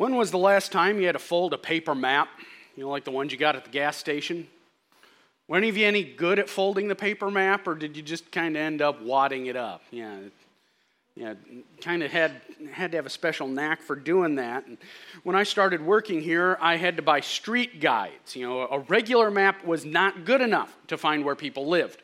When was the last time you had to fold a paper map? You know, like the ones you got at the gas station? Were any of you any good at folding the paper map, or did you just kind of end up wadding it up? Yeah, yeah, kind of had had to have a special knack for doing that. And when I started working here, I had to buy street guides. You know, a regular map was not good enough to find where people lived.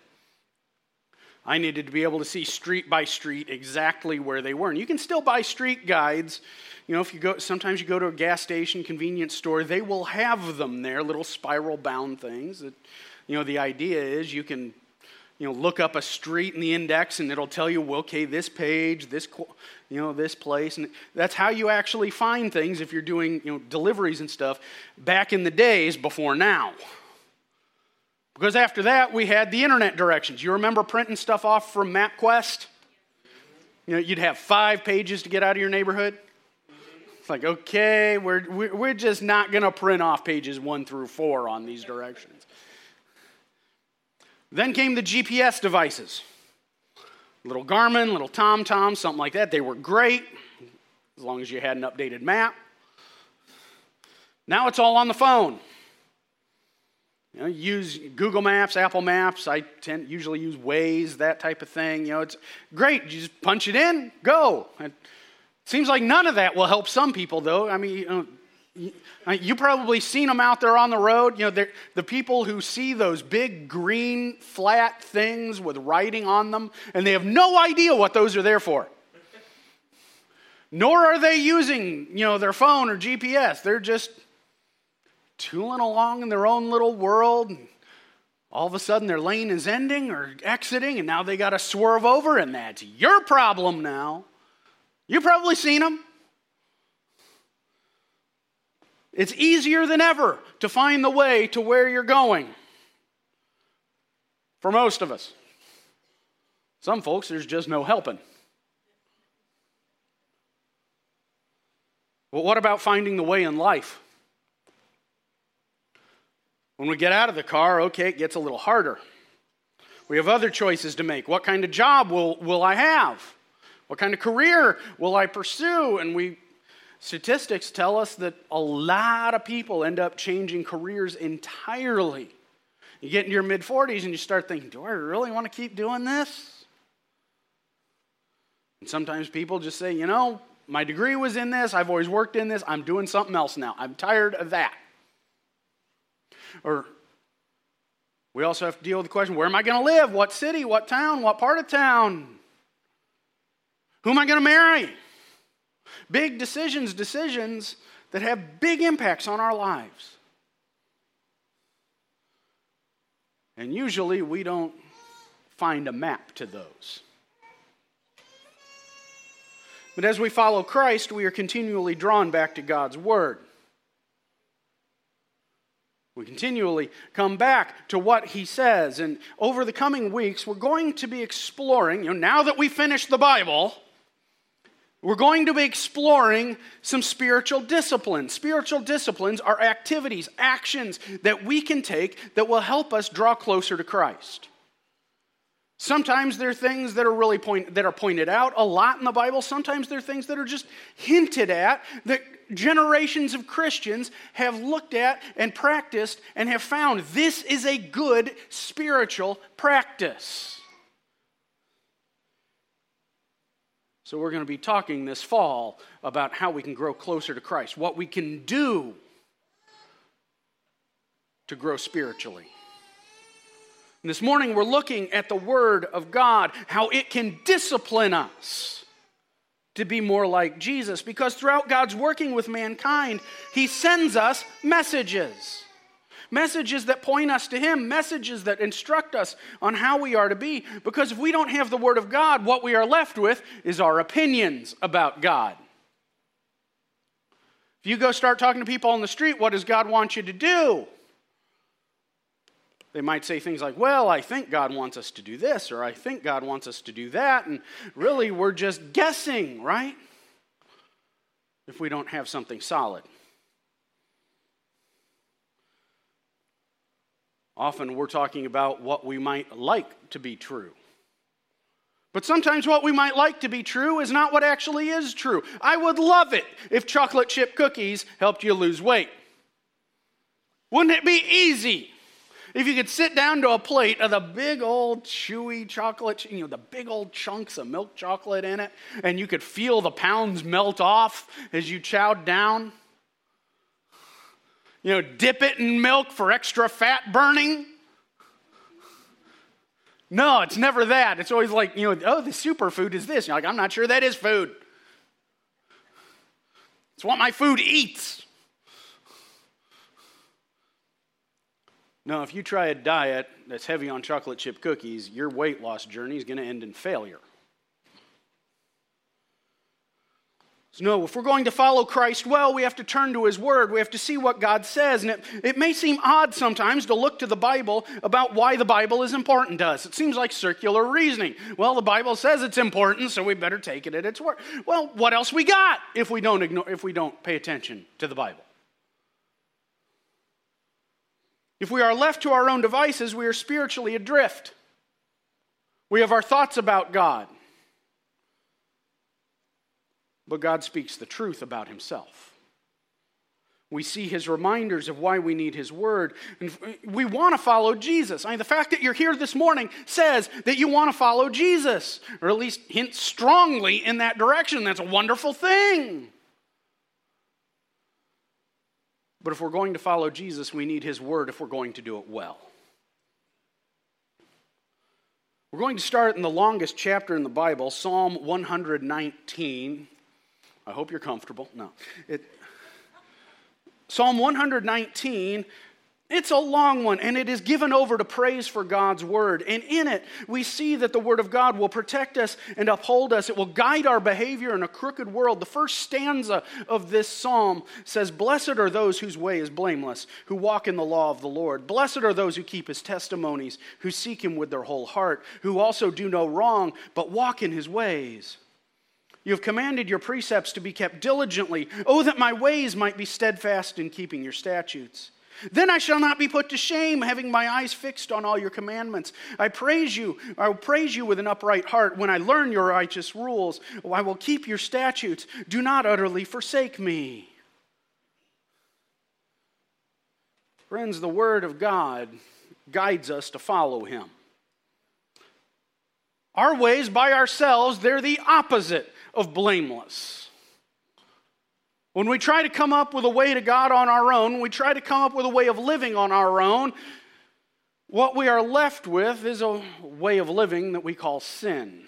I needed to be able to see street by street exactly where they were. And you can still buy street guides. You know, if you go, sometimes you go to a gas station, convenience store, they will have them there, little spiral bound things. That, you know, the idea is you can, you know, look up a street in the index and it'll tell you, okay, this page, this, you know, this place. And that's how you actually find things if you're doing, you know, deliveries and stuff back in the days before now. Because after that, we had the internet directions. You remember printing stuff off from MapQuest? You know, you'd have five pages to get out of your neighborhood. It's like, okay, we're, we're just not going to print off pages one through four on these directions. Then came the GPS devices little Garmin, little TomTom, something like that. They were great as long as you had an updated map. Now it's all on the phone. You know, use Google Maps, Apple Maps. I tend usually use Waze, that type of thing. You know, it's great. You just punch it in, go. It seems like none of that will help some people, though. I mean, you, know, uh, you probably seen them out there on the road. You know, the people who see those big green flat things with writing on them, and they have no idea what those are there for. Nor are they using, you know, their phone or GPS. They're just tooling along in their own little world. And all of a sudden, their lane is ending or exiting, and now they got to swerve over, and that's your problem now. You've probably seen them. It's easier than ever to find the way to where you're going for most of us. Some folks, there's just no helping. But what about finding the way in life? When we get out of the car, okay, it gets a little harder. We have other choices to make. What kind of job will, will I have? What kind of career will I pursue? And we statistics tell us that a lot of people end up changing careers entirely. You get in your mid 40s and you start thinking, do I really want to keep doing this? And sometimes people just say, you know, my degree was in this, I've always worked in this, I'm doing something else now. I'm tired of that. Or we also have to deal with the question where am I going to live? What city? What town? What part of town? Who am I going to marry? Big decisions, decisions that have big impacts on our lives. And usually we don't find a map to those. But as we follow Christ, we are continually drawn back to God's Word. We continually come back to what he says. And over the coming weeks, we're going to be exploring, you know, now that we finished the Bible, we're going to be exploring some spiritual disciplines. Spiritual disciplines are activities, actions that we can take that will help us draw closer to Christ. Sometimes they're things that are really point, that are pointed out a lot in the Bible. Sometimes they're things that are just hinted at that generations of Christians have looked at and practiced and have found this is a good spiritual practice. So, we're going to be talking this fall about how we can grow closer to Christ, what we can do to grow spiritually. And this morning, we're looking at the Word of God, how it can discipline us to be more like Jesus. Because throughout God's working with mankind, He sends us messages. Messages that point us to Him, messages that instruct us on how we are to be. Because if we don't have the Word of God, what we are left with is our opinions about God. If you go start talking to people on the street, what does God want you to do? They might say things like, Well, I think God wants us to do this, or I think God wants us to do that. And really, we're just guessing, right? If we don't have something solid. Often we're talking about what we might like to be true. But sometimes what we might like to be true is not what actually is true. I would love it if chocolate chip cookies helped you lose weight. Wouldn't it be easy if you could sit down to a plate of the big old chewy chocolate, you know, the big old chunks of milk chocolate in it, and you could feel the pounds melt off as you chowed down? You know, dip it in milk for extra fat burning? No, it's never that. It's always like, you know, oh, the superfood is this. You're like, I'm not sure that is food. It's what my food eats. No, if you try a diet that's heavy on chocolate chip cookies, your weight loss journey is going to end in failure. So no, if we're going to follow Christ well, we have to turn to His Word. We have to see what God says. And it, it may seem odd sometimes to look to the Bible about why the Bible is important to us. It seems like circular reasoning. Well, the Bible says it's important, so we better take it at its word. Well, what else we got if we don't ignore, if we don't pay attention to the Bible? If we are left to our own devices, we are spiritually adrift. We have our thoughts about God but God speaks the truth about himself. We see his reminders of why we need his word. And we want to follow Jesus. I mean, the fact that you're here this morning says that you want to follow Jesus, or at least hints strongly in that direction. That's a wonderful thing. But if we're going to follow Jesus, we need his word if we're going to do it well. We're going to start in the longest chapter in the Bible, Psalm 119. I hope you're comfortable. No. It, Psalm 119 it's a long one, and it is given over to praise for God's word. And in it, we see that the word of God will protect us and uphold us. It will guide our behavior in a crooked world. The first stanza of this psalm says, Blessed are those whose way is blameless, who walk in the law of the Lord. Blessed are those who keep his testimonies, who seek him with their whole heart, who also do no wrong, but walk in his ways. You have commanded your precepts to be kept diligently. Oh, that my ways might be steadfast in keeping your statutes. Then I shall not be put to shame, having my eyes fixed on all your commandments. I praise you. I will praise you with an upright heart when I learn your righteous rules. I will keep your statutes. Do not utterly forsake me. Friends, the Word of God guides us to follow Him. Our ways by ourselves, they're the opposite of blameless. When we try to come up with a way to God on our own, when we try to come up with a way of living on our own, what we are left with is a way of living that we call sin.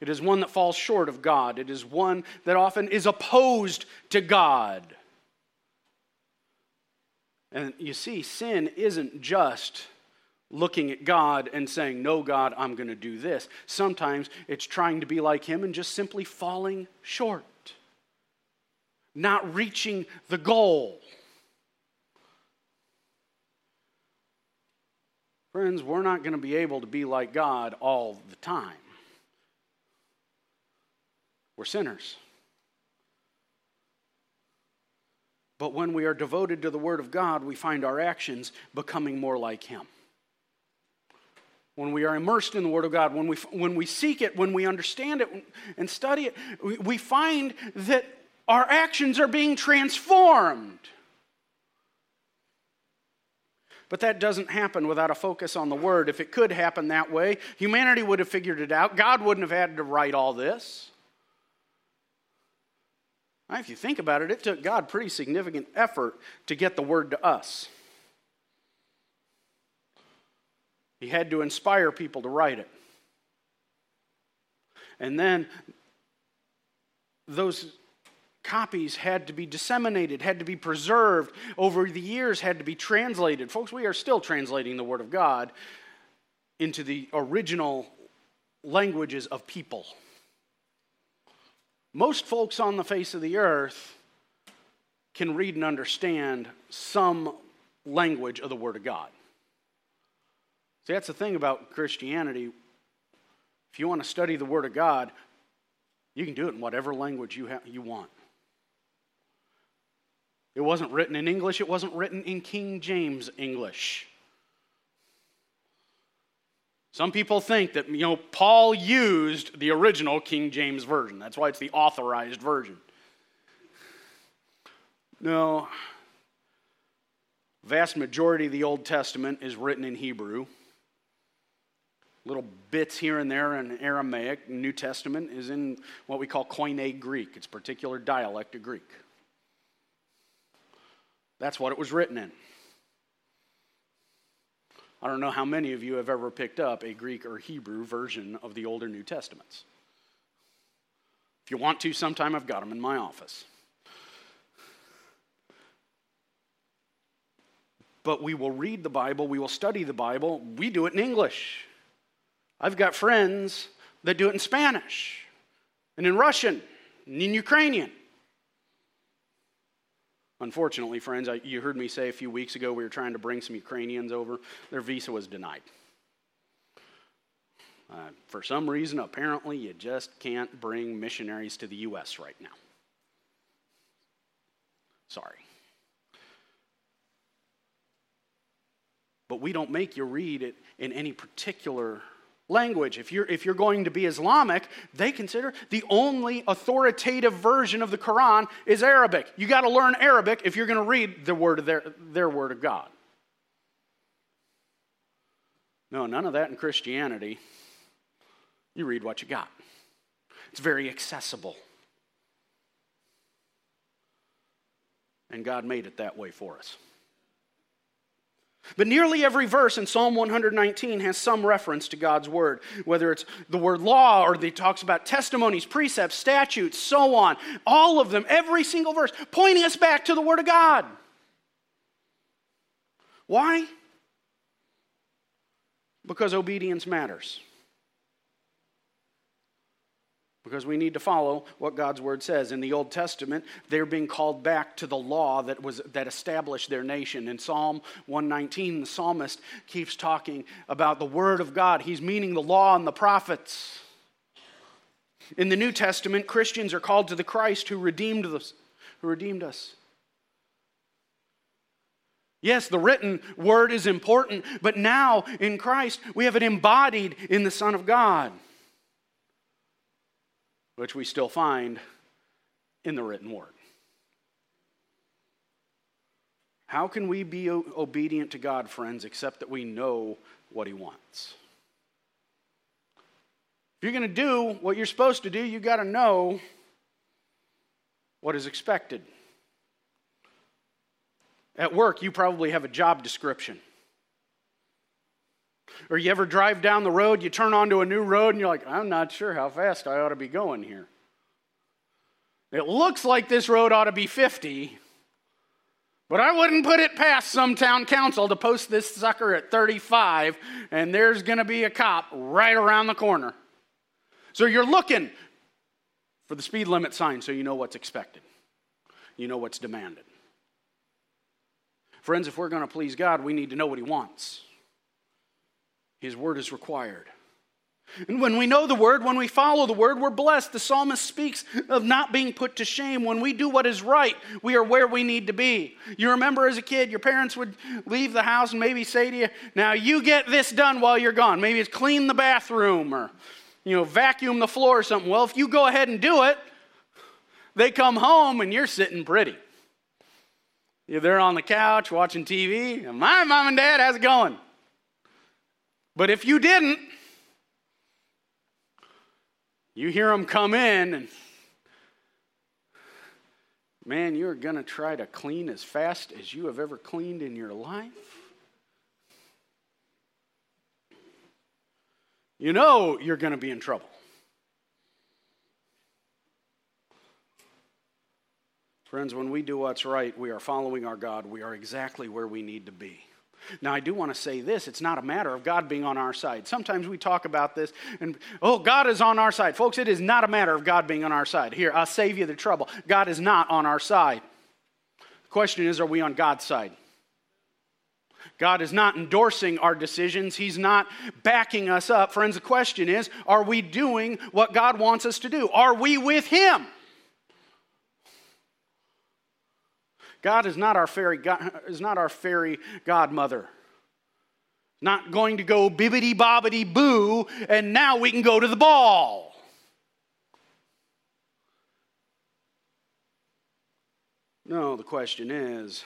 It is one that falls short of God. It is one that often is opposed to God. And you see, sin isn't just looking at God and saying, No, God, I'm going to do this. Sometimes it's trying to be like Him and just simply falling short, not reaching the goal. Friends, we're not going to be able to be like God all the time. We're sinners. But when we are devoted to the Word of God, we find our actions becoming more like Him when we are immersed in the Word of God, when we, when we seek it, when we understand it and study it, we, we find that our actions are being transformed. But that doesn't happen without a focus on the Word. If it could happen that way, humanity would have figured it out. God wouldn't have had to write all this. If you think about it, it took God pretty significant effort to get the Word to us. He had to inspire people to write it. And then those copies had to be disseminated, had to be preserved over the years, had to be translated. Folks, we are still translating the Word of God into the original languages of people. Most folks on the face of the earth can read and understand some language of the Word of God. See, that's the thing about Christianity. If you want to study the Word of God, you can do it in whatever language you, ha- you want. It wasn't written in English, it wasn't written in King James English. Some people think that, you know, Paul used the original King James Version. That's why it's the authorized version. No. Vast majority of the Old Testament is written in Hebrew. Little bits here and there in Aramaic. New Testament is in what we call Koine Greek. It's a particular dialect of Greek. That's what it was written in. I don't know how many of you have ever picked up a Greek or Hebrew version of the Old or New Testaments. If you want to, sometime I've got them in my office. But we will read the Bible, we will study the Bible, we do it in English. I've got friends that do it in Spanish and in Russian and in Ukrainian. Unfortunately, friends, I, you heard me say a few weeks ago we were trying to bring some Ukrainians over. Their visa was denied. Uh, for some reason, apparently, you just can't bring missionaries to the U.S. right now. Sorry. But we don't make you read it in any particular language. If you're, if you're going to be Islamic, they consider the only authoritative version of the Quran is Arabic. You got to learn Arabic if you're going to read the word of their, their word of God. No, none of that in Christianity. You read what you got. It's very accessible. And God made it that way for us. But nearly every verse in Psalm 119 has some reference to God's word, whether it's the word law or it talks about testimonies, precepts, statutes, so on. All of them, every single verse, pointing us back to the word of God. Why? Because obedience matters because we need to follow what God's word says. In the Old Testament, they're being called back to the law that was that established their nation. In Psalm 119, the psalmist keeps talking about the word of God. He's meaning the law and the prophets. In the New Testament, Christians are called to the Christ who redeemed us, who redeemed us. Yes, the written word is important, but now in Christ we have it embodied in the Son of God which we still find in the written word. How can we be obedient to God, friends, except that we know what He wants? If you're going to do what you're supposed to do, you've got to know what is expected. At work, you probably have a job description. Or you ever drive down the road, you turn onto a new road, and you're like, I'm not sure how fast I ought to be going here. It looks like this road ought to be 50, but I wouldn't put it past some town council to post this sucker at 35, and there's going to be a cop right around the corner. So you're looking for the speed limit sign so you know what's expected, you know what's demanded. Friends, if we're going to please God, we need to know what He wants. His word is required. And when we know the word, when we follow the word, we're blessed. The psalmist speaks of not being put to shame. When we do what is right, we are where we need to be. You remember as a kid, your parents would leave the house and maybe say to you, Now you get this done while you're gone. Maybe it's clean the bathroom or, you know, vacuum the floor or something. Well, if you go ahead and do it, they come home and you're sitting pretty. You're there on the couch watching TV. My mom and dad, how's it going? But if you didn't, you hear them come in and man, you're going to try to clean as fast as you have ever cleaned in your life. You know you're going to be in trouble. Friends, when we do what's right, we are following our God. We are exactly where we need to be. Now, I do want to say this it's not a matter of God being on our side. Sometimes we talk about this and, oh, God is on our side. Folks, it is not a matter of God being on our side. Here, I'll save you the trouble. God is not on our side. The question is, are we on God's side? God is not endorsing our decisions. He's not backing us up. Friends, the question is are we doing what God wants us to do? Are we with Him? God is not our fairy, God, is not our fairy godmother Not going to go bibbity bobbity boo, and now we can go to the ball. No, the question is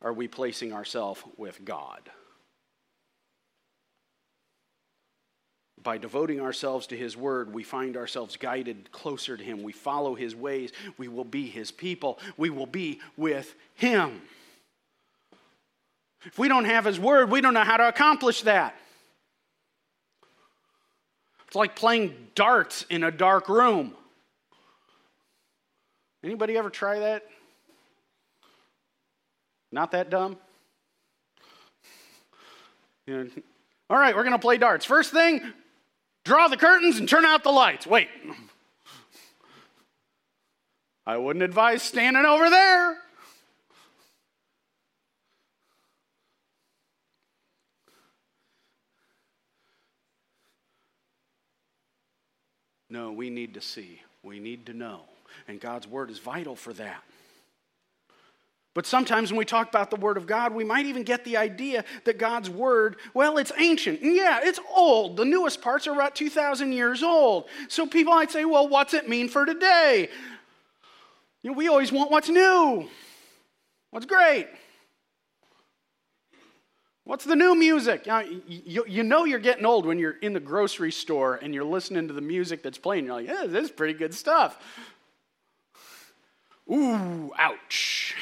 are we placing ourselves with God? By devoting ourselves to His Word, we find ourselves guided closer to Him. We follow His ways. We will be His people. We will be with Him. If we don't have His Word, we don't know how to accomplish that. It's like playing darts in a dark room. Anybody ever try that? Not that dumb? You know, all right, we're going to play darts. First thing, draw the curtains and turn out the lights. Wait. I wouldn't advise standing over there. No, we need to see. We need to know. And God's word is vital for that. But sometimes when we talk about the Word of God, we might even get the idea that God's Word, well, it's ancient. And yeah, it's old. The newest parts are about 2,000 years old. So people might say, well, what's it mean for today? You know, we always want what's new, what's great. What's the new music? You know, you, you know, you're getting old when you're in the grocery store and you're listening to the music that's playing. You're like, yeah, this is pretty good stuff. Ooh, ouch.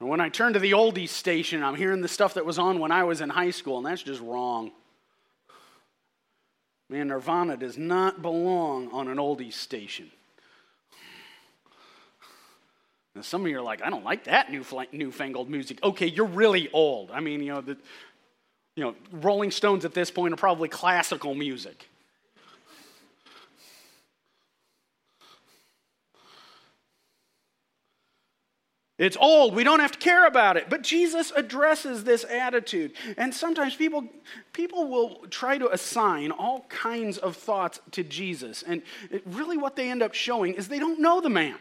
And when I turn to the oldies station, I'm hearing the stuff that was on when I was in high school, and that's just wrong. Man, Nirvana does not belong on an oldies station. Now, some of you are like, I don't like that new newfangled music. Okay, you're really old. I mean, you know, the, you know, Rolling Stones at this point are probably classical music. It's old. We don't have to care about it. But Jesus addresses this attitude. And sometimes people, people will try to assign all kinds of thoughts to Jesus. And it, really, what they end up showing is they don't know the man.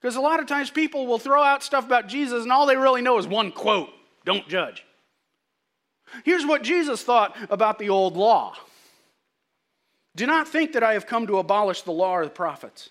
Because a lot of times people will throw out stuff about Jesus, and all they really know is one quote don't judge. Here's what Jesus thought about the old law Do not think that I have come to abolish the law or the prophets.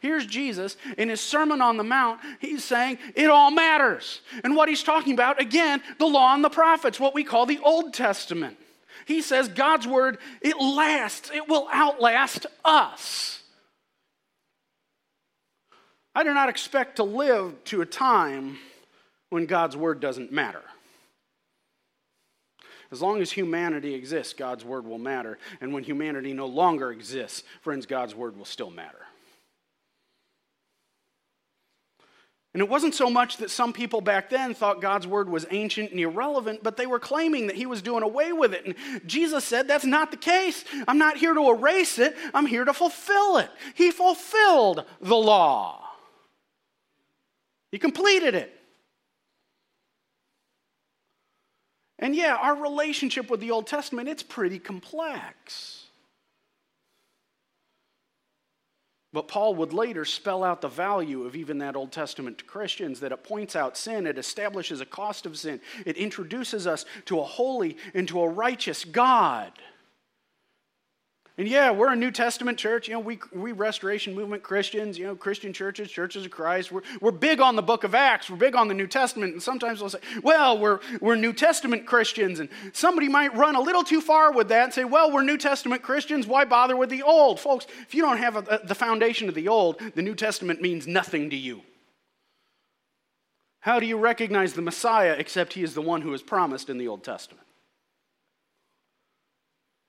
Here's Jesus in his Sermon on the Mount. He's saying it all matters. And what he's talking about, again, the law and the prophets, what we call the Old Testament. He says God's word, it lasts, it will outlast us. I do not expect to live to a time when God's word doesn't matter. As long as humanity exists, God's word will matter. And when humanity no longer exists, friends, God's word will still matter. And it wasn't so much that some people back then thought God's word was ancient and irrelevant, but they were claiming that he was doing away with it. And Jesus said, That's not the case. I'm not here to erase it, I'm here to fulfill it. He fulfilled the law, he completed it. And yeah, our relationship with the Old Testament, it's pretty complex. But Paul would later spell out the value of even that Old Testament to Christians that it points out sin, it establishes a cost of sin, it introduces us to a holy and to a righteous God. And yeah, we're a New Testament church. You know, we, we Restoration Movement Christians, you know, Christian churches, churches of Christ. We're, we're big on the book of Acts. We're big on the New Testament. And sometimes they'll say, well, we're, we're New Testament Christians. And somebody might run a little too far with that and say, well, we're New Testament Christians. Why bother with the old? Folks, if you don't have a, the foundation of the old, the New Testament means nothing to you. How do you recognize the Messiah except he is the one who is promised in the Old Testament?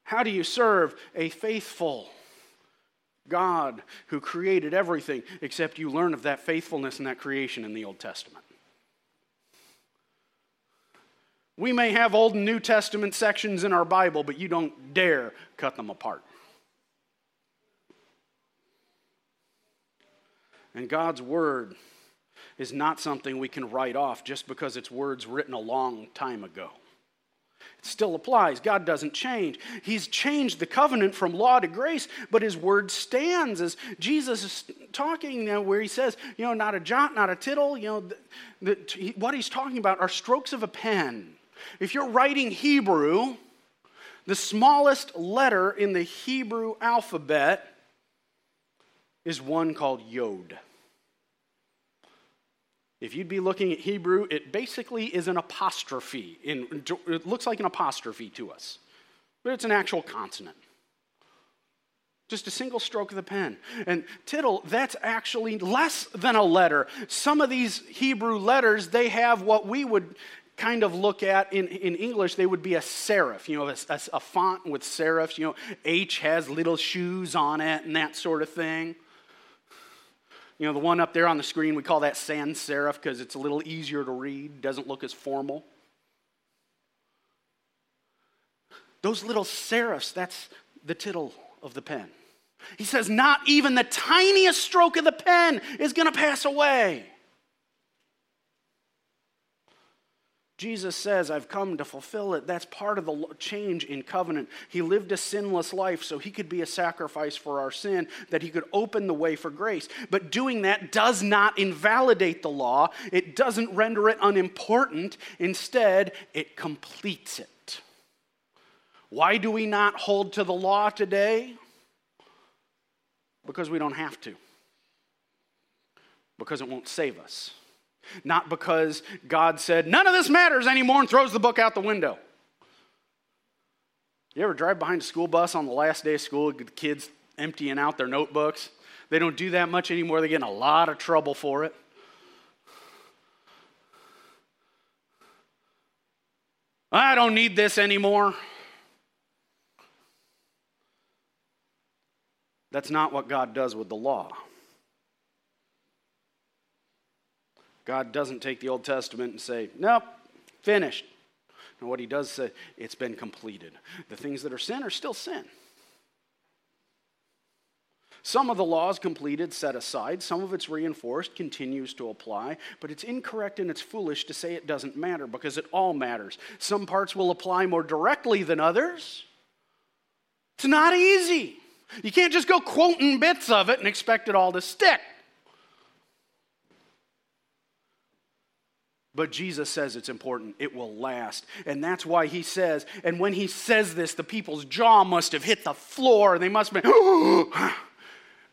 How do you serve a faithful God who created everything except you learn of that faithfulness and that creation in the Old Testament? We may have Old and New Testament sections in our Bible, but you don't dare cut them apart. And God's Word is not something we can write off just because it's words written a long time ago. Still applies. God doesn't change. He's changed the covenant from law to grace, but his word stands as Jesus is talking now, where he says, you know, not a jot, not a tittle. You know, the, the, what he's talking about are strokes of a pen. If you're writing Hebrew, the smallest letter in the Hebrew alphabet is one called Yod. If you'd be looking at Hebrew, it basically is an apostrophe. In, it looks like an apostrophe to us, but it's an actual consonant. Just a single stroke of the pen. And tittle, that's actually less than a letter. Some of these Hebrew letters, they have what we would kind of look at in, in English, they would be a serif, you know, a, a, a font with serifs. You know, H has little shoes on it and that sort of thing. You know, the one up there on the screen, we call that sans serif because it's a little easier to read, doesn't look as formal. Those little serifs, that's the tittle of the pen. He says, not even the tiniest stroke of the pen is going to pass away. Jesus says, I've come to fulfill it. That's part of the change in covenant. He lived a sinless life so he could be a sacrifice for our sin, that he could open the way for grace. But doing that does not invalidate the law, it doesn't render it unimportant. Instead, it completes it. Why do we not hold to the law today? Because we don't have to, because it won't save us not because God said, none of this matters anymore and throws the book out the window. You ever drive behind a school bus on the last day of school, the kids emptying out their notebooks? They don't do that much anymore. They get in a lot of trouble for it. I don't need this anymore. That's not what God does with the law. God doesn't take the Old Testament and say, nope, finished. And what he does say, it's been completed. The things that are sin are still sin. Some of the laws completed, set aside. Some of it's reinforced, continues to apply. But it's incorrect and it's foolish to say it doesn't matter because it all matters. Some parts will apply more directly than others. It's not easy. You can't just go quoting bits of it and expect it all to stick. But Jesus says it's important. It will last. And that's why he says, and when he says this, the people's jaw must have hit the floor. They must have been,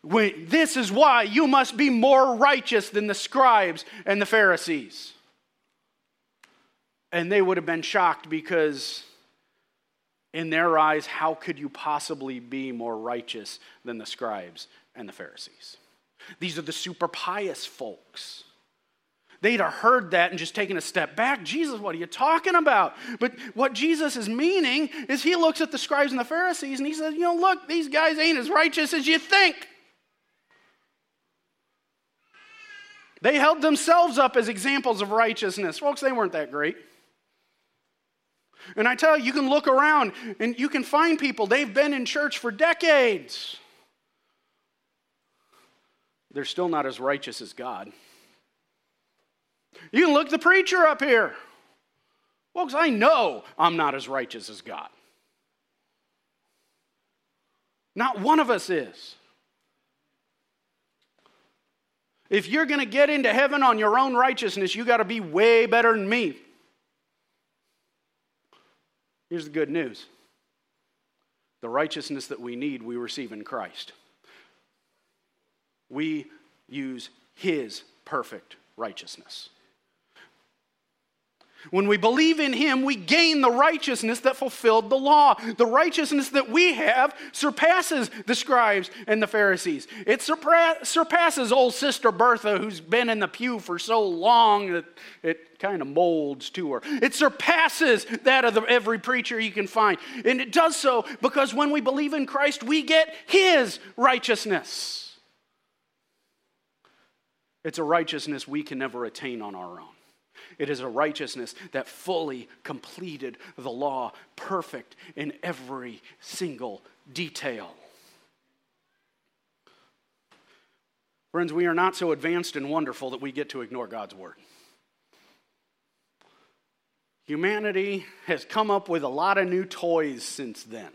this is why you must be more righteous than the scribes and the Pharisees. And they would have been shocked because, in their eyes, how could you possibly be more righteous than the scribes and the Pharisees? These are the super pious folks. They'd have heard that and just taken a step back. Jesus, what are you talking about? But what Jesus is meaning is he looks at the scribes and the Pharisees and he says, You know, look, these guys ain't as righteous as you think. They held themselves up as examples of righteousness. Folks, they weren't that great. And I tell you, you can look around and you can find people, they've been in church for decades. They're still not as righteous as God. You can look the preacher up here. Folks, I know I'm not as righteous as God. Not one of us is. If you're going to get into heaven on your own righteousness, you got to be way better than me. Here's the good news the righteousness that we need, we receive in Christ. We use His perfect righteousness. When we believe in him, we gain the righteousness that fulfilled the law. The righteousness that we have surpasses the scribes and the Pharisees. It surpasses old Sister Bertha, who's been in the pew for so long that it kind of molds to her. It surpasses that of the, every preacher you can find. And it does so because when we believe in Christ, we get his righteousness. It's a righteousness we can never attain on our own. It is a righteousness that fully completed the law, perfect in every single detail. Friends, we are not so advanced and wonderful that we get to ignore God's word. Humanity has come up with a lot of new toys since then.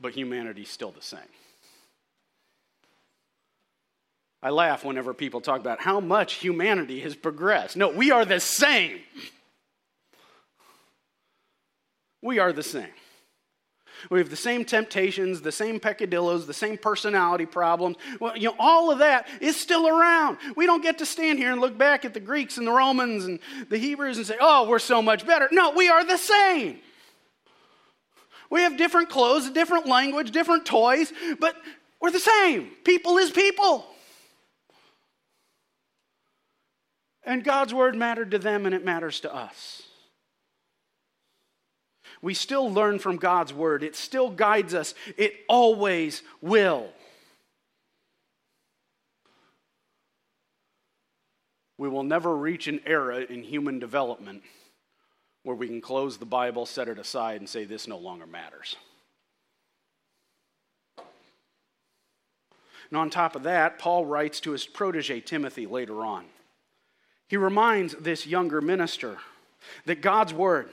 But humanity's still the same. I laugh whenever people talk about how much humanity has progressed. No, we are the same. We are the same. We have the same temptations, the same peccadillos, the same personality problems. Well, you know, all of that is still around. We don't get to stand here and look back at the Greeks and the Romans and the Hebrews and say, oh, we're so much better. No, we are the same. We have different clothes, different language, different toys, but we're the same. People is people. And God's word mattered to them and it matters to us. We still learn from God's word, it still guides us, it always will. We will never reach an era in human development where we can close the Bible, set it aside, and say this no longer matters. And on top of that, Paul writes to his protege Timothy later on. He reminds this younger minister that God's word,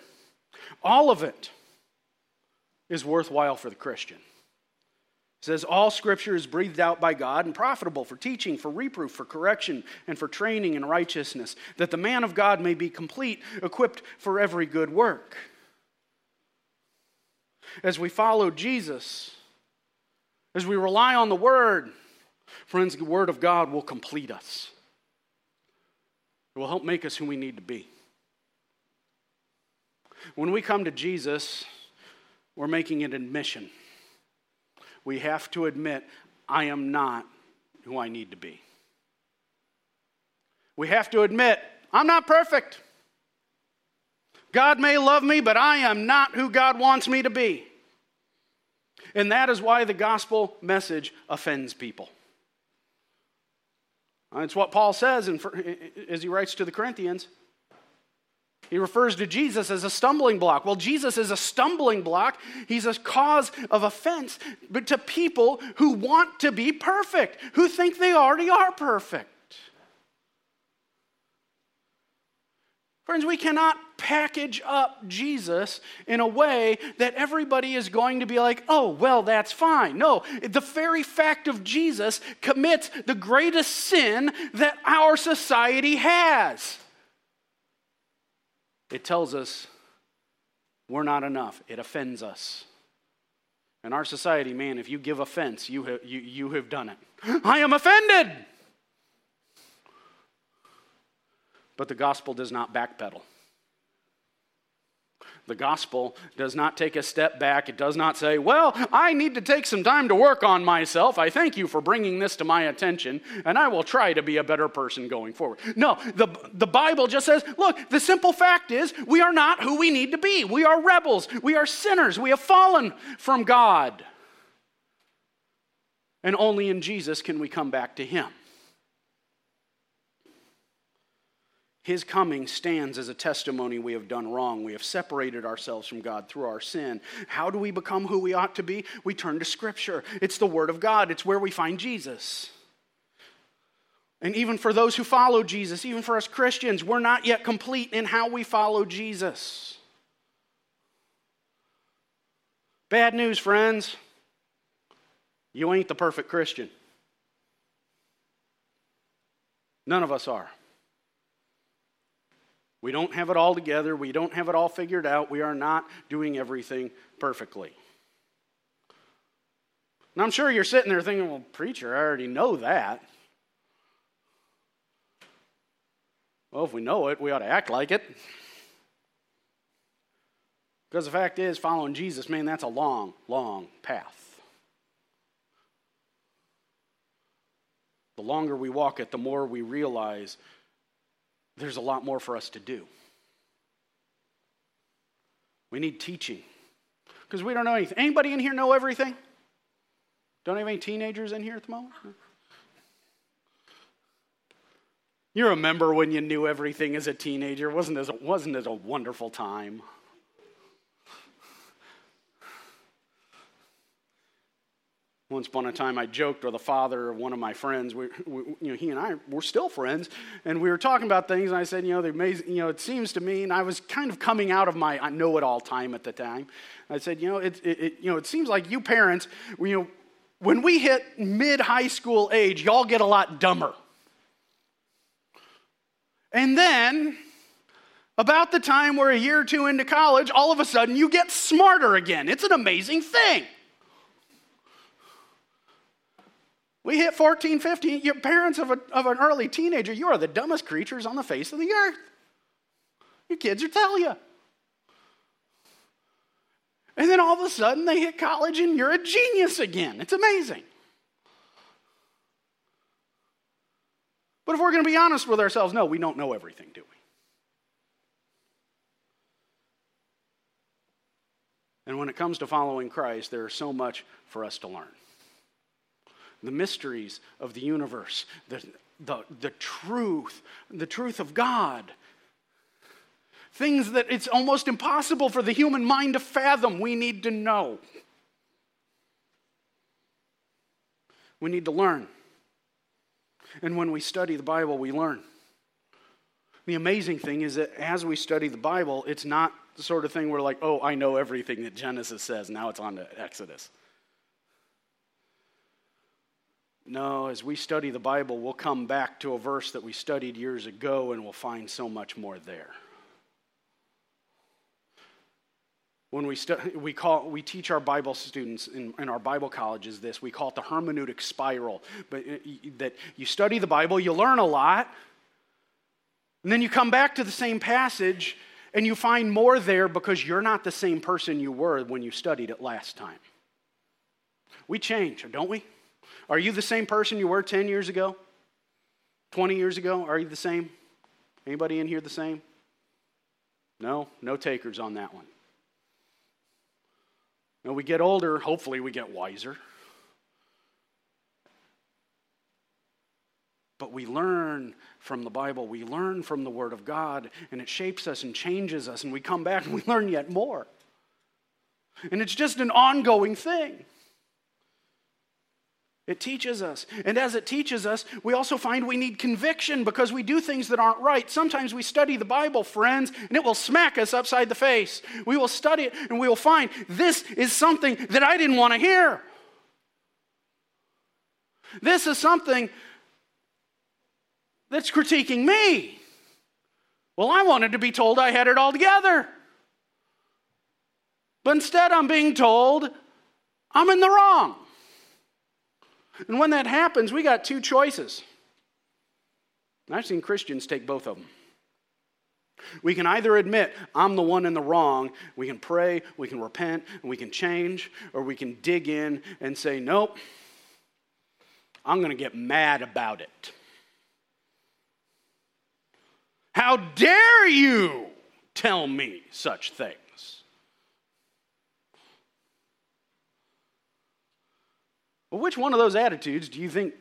all of it, is worthwhile for the Christian. He says, All scripture is breathed out by God and profitable for teaching, for reproof, for correction, and for training in righteousness, that the man of God may be complete, equipped for every good work. As we follow Jesus, as we rely on the Word, friends, the Word of God will complete us. It will help make us who we need to be. When we come to Jesus, we're making an admission. We have to admit, I am not who I need to be. We have to admit, I'm not perfect. God may love me, but I am not who God wants me to be. And that is why the gospel message offends people. Uh, it's what Paul says in, as he writes to the Corinthians. He refers to Jesus as a stumbling block. Well, Jesus is a stumbling block. He's a cause of offense, but to people who want to be perfect, who think they already are perfect. Friends, we cannot package up Jesus in a way that everybody is going to be like, oh, well, that's fine. No, the very fact of Jesus commits the greatest sin that our society has. It tells us we're not enough, it offends us. In our society, man, if you give offense, you have, you, you have done it. I am offended. But the gospel does not backpedal. The gospel does not take a step back. It does not say, Well, I need to take some time to work on myself. I thank you for bringing this to my attention, and I will try to be a better person going forward. No, the, the Bible just says, Look, the simple fact is, we are not who we need to be. We are rebels. We are sinners. We have fallen from God. And only in Jesus can we come back to Him. His coming stands as a testimony we have done wrong. We have separated ourselves from God through our sin. How do we become who we ought to be? We turn to Scripture. It's the Word of God, it's where we find Jesus. And even for those who follow Jesus, even for us Christians, we're not yet complete in how we follow Jesus. Bad news, friends. You ain't the perfect Christian. None of us are. We don't have it all together. We don't have it all figured out. We are not doing everything perfectly. And I'm sure you're sitting there thinking, well, preacher, I already know that. Well, if we know it, we ought to act like it. Because the fact is, following Jesus, man, that's a long, long path. The longer we walk it, the more we realize there's a lot more for us to do. We need teaching because we don't know anything. Anybody in here know everything? Don't have any teenagers in here at the moment? You remember when you knew everything as a teenager? Wasn't it, wasn't it a wonderful time? Once upon a time, I joked with a father of one of my friends. We, we, you know, he and I were still friends, and we were talking about things. And I said, you know, the amazing, you know, it seems to me, and I was kind of coming out of my know-it-all time at the time. I said, you know, it, it, it, you know, it seems like you parents, you know, when we hit mid-high school age, y'all get a lot dumber. And then, about the time we're a year or two into college, all of a sudden you get smarter again. It's an amazing thing. We hit 14, 15. Your parents of, a, of an early teenager, you are the dumbest creatures on the face of the earth. Your kids are telling you. And then all of a sudden they hit college and you're a genius again. It's amazing. But if we're going to be honest with ourselves, no, we don't know everything, do we? And when it comes to following Christ, there is so much for us to learn the mysteries of the universe, the, the, the truth, the truth of God. Things that it's almost impossible for the human mind to fathom, we need to know. We need to learn. And when we study the Bible, we learn. The amazing thing is that as we study the Bible, it's not the sort of thing where, like, oh, I know everything that Genesis says, now it's on to Exodus. No, as we study the Bible, we'll come back to a verse that we studied years ago and we'll find so much more there. When we, stu- we, call, we teach our Bible students in, in our Bible colleges this, we call it the hermeneutic spiral. But uh, that you study the Bible, you learn a lot, and then you come back to the same passage and you find more there because you're not the same person you were when you studied it last time. We change, don't we? Are you the same person you were 10 years ago? 20 years ago? Are you the same? Anybody in here the same? No, no takers on that one. When we get older, hopefully we get wiser. But we learn from the Bible, we learn from the Word of God, and it shapes us and changes us, and we come back and we learn yet more. And it's just an ongoing thing. It teaches us. And as it teaches us, we also find we need conviction because we do things that aren't right. Sometimes we study the Bible, friends, and it will smack us upside the face. We will study it and we will find this is something that I didn't want to hear. This is something that's critiquing me. Well, I wanted to be told I had it all together. But instead, I'm being told I'm in the wrong. And when that happens, we got two choices. I've seen Christians take both of them. We can either admit, I'm the one in the wrong, we can pray, we can repent, and we can change, or we can dig in and say, nope, I'm going to get mad about it. How dare you tell me such things? Well, which one of those attitudes do you think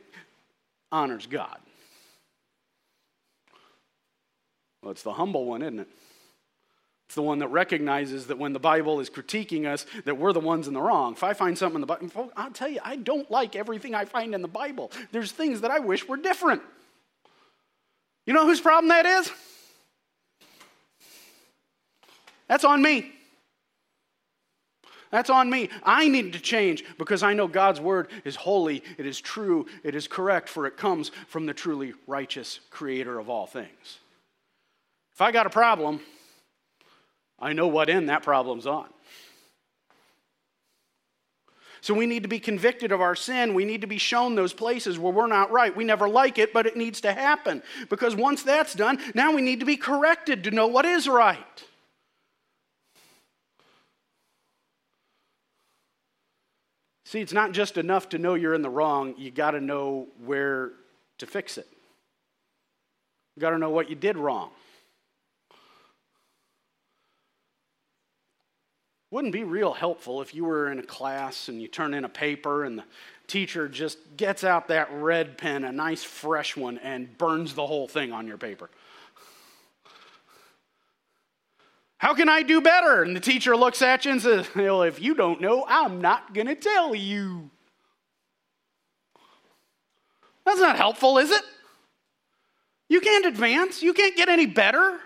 honors God? Well, it's the humble one, isn't it? It's the one that recognizes that when the Bible is critiquing us, that we're the ones in the wrong. If I find something in the Bible, I'll tell you, I don't like everything I find in the Bible. There's things that I wish were different. You know whose problem that is? That's on me. That's on me. I need to change because I know God's word is holy, it is true, it is correct, for it comes from the truly righteous creator of all things. If I got a problem, I know what end that problem's on. So we need to be convicted of our sin. We need to be shown those places where we're not right. We never like it, but it needs to happen. Because once that's done, now we need to be corrected to know what is right. See, it's not just enough to know you're in the wrong, you got to know where to fix it. You got to know what you did wrong. Wouldn't be real helpful if you were in a class and you turn in a paper and the teacher just gets out that red pen, a nice fresh one, and burns the whole thing on your paper. How can I do better? And the teacher looks at you and says, Well, if you don't know, I'm not going to tell you. That's not helpful, is it? You can't advance, you can't get any better.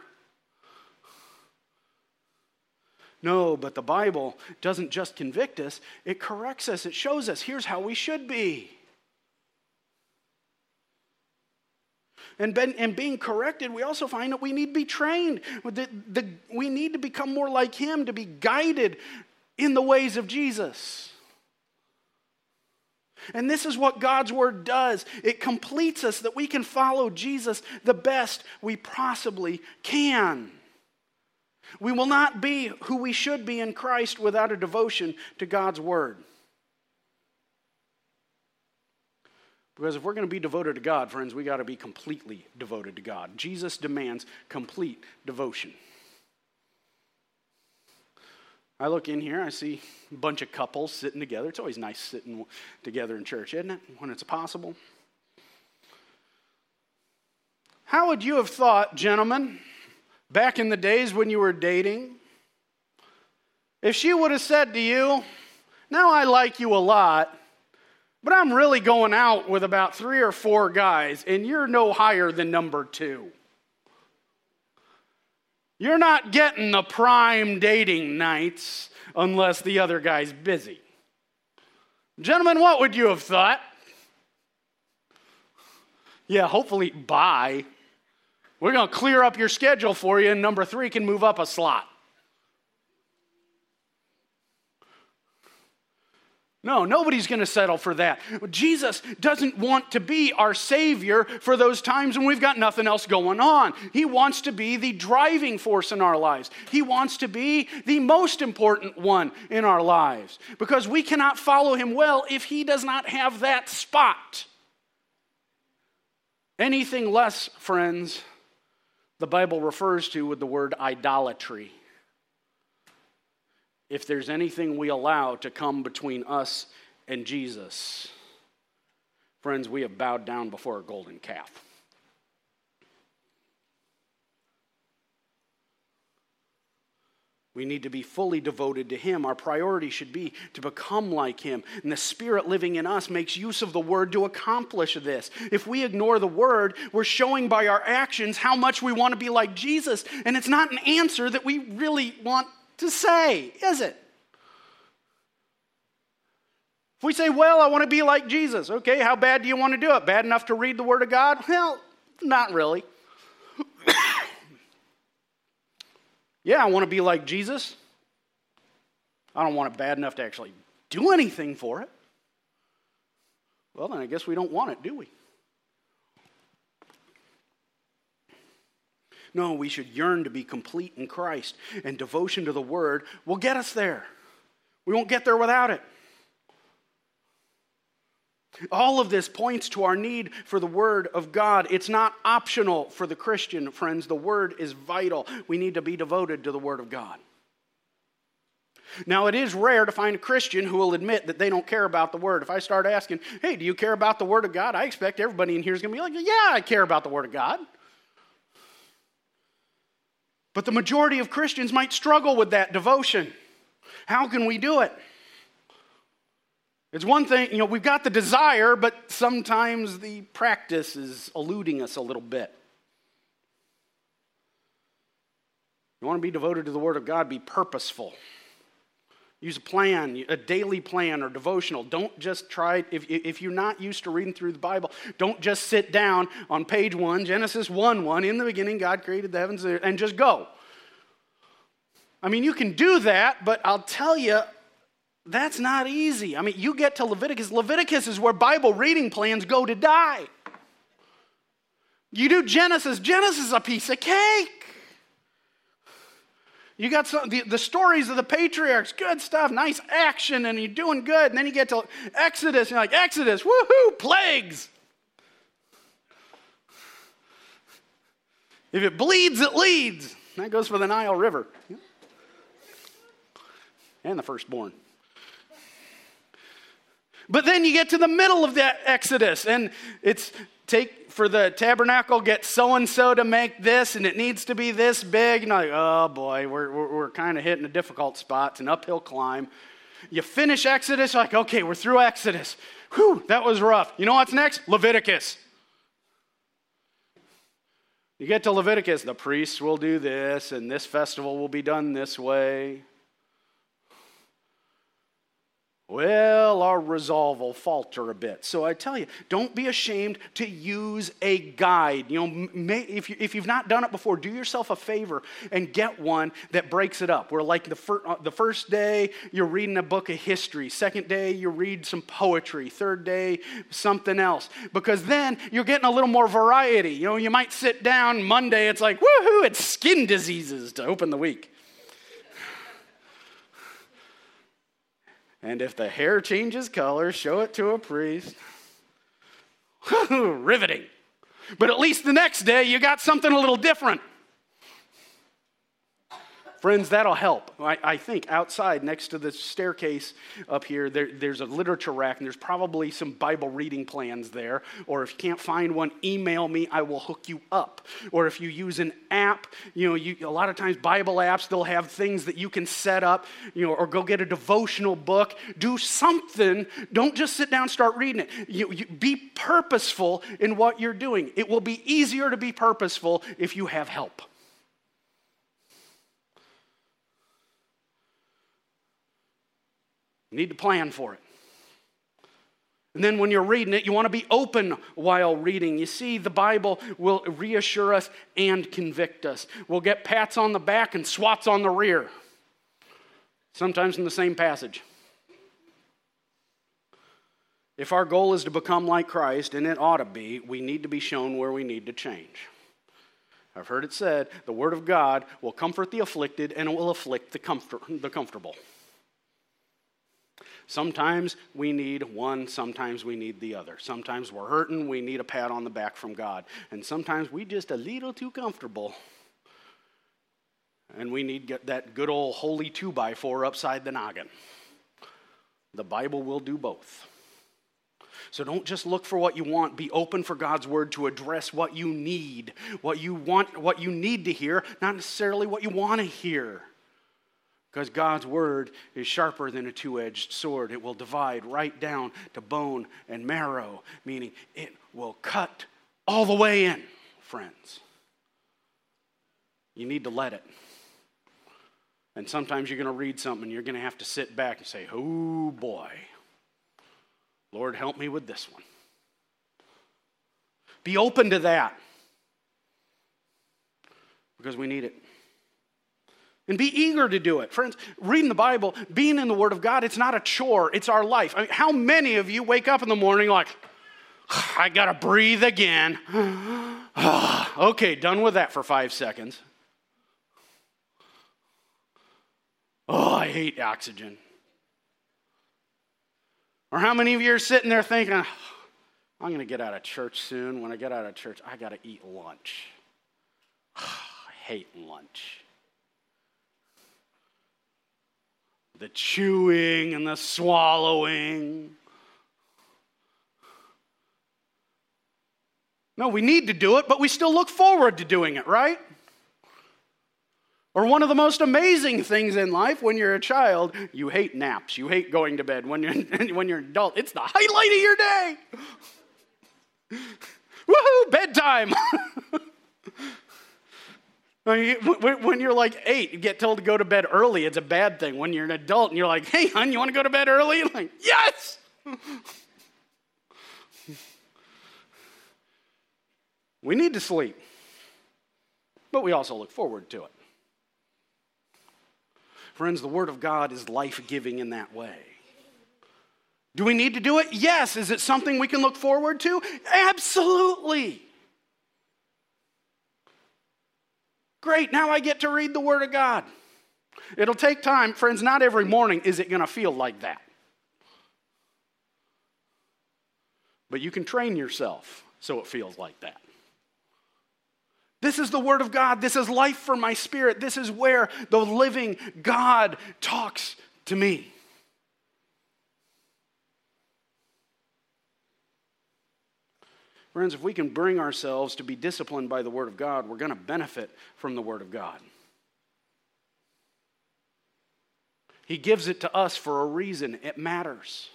No, but the Bible doesn't just convict us, it corrects us. It shows us here's how we should be. And, and being corrected, we also find that we need to be trained. The, the, we need to become more like Him, to be guided in the ways of Jesus. And this is what God's Word does it completes us that we can follow Jesus the best we possibly can. We will not be who we should be in Christ without a devotion to God's Word. Because if we're going to be devoted to God, friends, we got to be completely devoted to God. Jesus demands complete devotion. I look in here, I see a bunch of couples sitting together. It's always nice sitting together in church, isn't it? When it's possible. How would you have thought, gentlemen, back in the days when you were dating, if she would have said to you, Now I like you a lot, but I'm really going out with about three or four guys, and you're no higher than number two. You're not getting the prime dating nights unless the other guy's busy. Gentlemen, what would you have thought? Yeah, hopefully, bye. We're going to clear up your schedule for you, and number three can move up a slot. No, nobody's going to settle for that. Jesus doesn't want to be our Savior for those times when we've got nothing else going on. He wants to be the driving force in our lives. He wants to be the most important one in our lives because we cannot follow Him well if He does not have that spot. Anything less, friends, the Bible refers to with the word idolatry. If there's anything we allow to come between us and Jesus, friends, we have bowed down before a golden calf. We need to be fully devoted to Him. Our priority should be to become like Him. And the Spirit living in us makes use of the Word to accomplish this. If we ignore the Word, we're showing by our actions how much we want to be like Jesus. And it's not an answer that we really want to say, is it? If we say, well, I want to be like Jesus, okay, how bad do you want to do it? Bad enough to read the Word of God? Well, not really. Yeah, I want to be like Jesus. I don't want it bad enough to actually do anything for it. Well, then I guess we don't want it, do we? No, we should yearn to be complete in Christ, and devotion to the Word will get us there. We won't get there without it. All of this points to our need for the Word of God. It's not optional for the Christian, friends. The Word is vital. We need to be devoted to the Word of God. Now, it is rare to find a Christian who will admit that they don't care about the Word. If I start asking, hey, do you care about the Word of God? I expect everybody in here is going to be like, yeah, I care about the Word of God. But the majority of Christians might struggle with that devotion. How can we do it? It's one thing, you know, we've got the desire, but sometimes the practice is eluding us a little bit. You want to be devoted to the Word of God, be purposeful. Use a plan, a daily plan or devotional. Don't just try, if, if you're not used to reading through the Bible, don't just sit down on page one, Genesis 1 1. In the beginning, God created the heavens and just go. I mean, you can do that, but I'll tell you, that's not easy. I mean, you get to Leviticus. Leviticus is where Bible reading plans go to die. You do Genesis. Genesis is a piece of cake. You got some, the, the stories of the patriarchs, good stuff, nice action, and you're doing good. And then you get to Exodus, and you're like, Exodus, woohoo, plagues. If it bleeds, it leads. That goes for the Nile River. and the firstborn. But then you get to the middle of that Exodus, and it's take for the tabernacle, get so and so to make this, and it needs to be this big. And like, oh boy, we're, we're, we're kind of hitting a difficult spot. It's an uphill climb. You finish Exodus, like, okay, we're through Exodus. Whew, that was rough. You know what's next? Leviticus. You get to Leviticus, the priests will do this, and this festival will be done this way. Well, our resolve will falter a bit. So I tell you, don't be ashamed to use a guide. You know, may, if, you, if you've not done it before, do yourself a favor and get one that breaks it up. Where, like, the, fir- uh, the first day, you're reading a book of history. Second day, you read some poetry. Third day, something else. Because then you're getting a little more variety. You know, you might sit down Monday, it's like, woohoo, it's skin diseases to open the week. And if the hair changes color, show it to a priest. Riveting. But at least the next day, you got something a little different. Friends, that'll help. I, I, think outside, next to the staircase up here, there, there's a literature rack, and there's probably some Bible reading plans there. Or if you can't find one, email me. I will hook you up. Or if you use an app, you know, you, a lot of times Bible apps, they'll have things that you can set up, you know, or go get a devotional book. Do something. Don't just sit down and start reading it. You, you, be purposeful in what you're doing. It will be easier to be purposeful if you have help. You need to plan for it. And then when you're reading it, you want to be open while reading. You see, the Bible will reassure us and convict us. We'll get pats on the back and swats on the rear, sometimes in the same passage. If our goal is to become like Christ, and it ought to be, we need to be shown where we need to change. I've heard it said the Word of God will comfort the afflicted and it will afflict the, comfort, the comfortable. Sometimes we need one, sometimes we need the other. Sometimes we're hurting, we need a pat on the back from God. And sometimes we're just a little too comfortable. And we need that good old holy two by four upside the noggin. The Bible will do both. So don't just look for what you want. Be open for God's word to address what you need, what you want, what you need to hear, not necessarily what you want to hear. Because God's word is sharper than a two edged sword. It will divide right down to bone and marrow, meaning it will cut all the way in, friends. You need to let it. And sometimes you're going to read something and you're going to have to sit back and say, Oh boy, Lord, help me with this one. Be open to that because we need it and be eager to do it. Friends, reading the Bible, being in the Word of God, it's not a chore, it's our life. I mean, how many of you wake up in the morning like, I gotta breathe again? okay, done with that for five seconds. Oh, I hate oxygen. Or how many of you are sitting there thinking, I'm going to get out of church soon. When I get out of church, I got to eat lunch. I hate lunch. The chewing and the swallowing. No, we need to do it, but we still look forward to doing it, right? Or one of the most amazing things in life when you're a child, you hate naps, you hate going to bed. When you're, when you're an adult, it's the highlight of your day. Woohoo, bedtime. When you're like eight, you get told to go to bed early, it's a bad thing. When you're an adult and you're like, hey, hon, you want to go to bed early? I'm like, yes! we need to sleep, but we also look forward to it. Friends, the Word of God is life giving in that way. Do we need to do it? Yes. Is it something we can look forward to? Absolutely. Great, now I get to read the Word of God. It'll take time. Friends, not every morning is it going to feel like that. But you can train yourself so it feels like that. This is the Word of God. This is life for my spirit. This is where the living God talks to me. Friends, if we can bring ourselves to be disciplined by the Word of God, we're going to benefit from the Word of God. He gives it to us for a reason, it matters.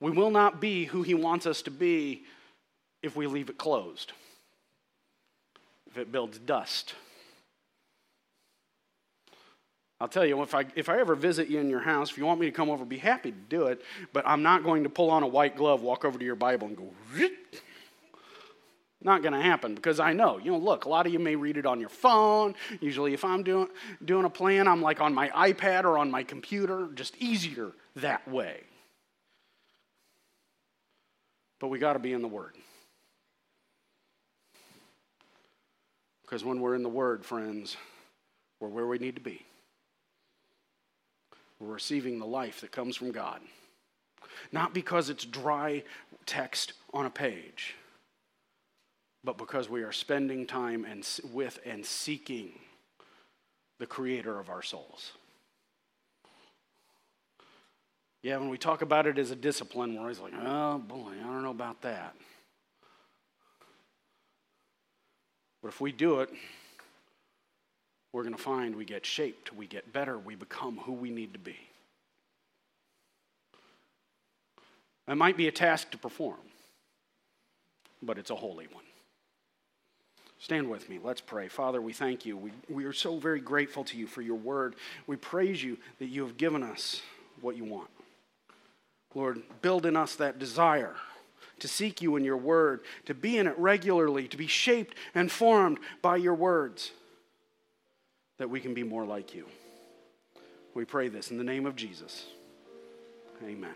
We will not be who He wants us to be if we leave it closed, if it builds dust. I'll tell you, if I, if I ever visit you in your house, if you want me to come over, be happy to do it, but I'm not going to pull on a white glove, walk over to your Bible, and go, not going to happen because I know, you know, look, a lot of you may read it on your phone. Usually, if I'm doing, doing a plan, I'm like on my iPad or on my computer, just easier that way. But we got to be in the Word. Because when we're in the Word, friends, we're where we need to be. We're receiving the life that comes from God. Not because it's dry text on a page, but because we are spending time and, with and seeking the creator of our souls. Yeah, when we talk about it as a discipline, we're always like, oh boy, I don't know about that. But if we do it, we're going to find we get shaped, we get better, we become who we need to be. It might be a task to perform, but it's a holy one. Stand with me. Let's pray. Father, we thank you. We, we are so very grateful to you for your word. We praise you that you have given us what you want. Lord, build in us that desire to seek you in your word, to be in it regularly, to be shaped and formed by your words that we can be more like you. We pray this in the name of Jesus. Amen.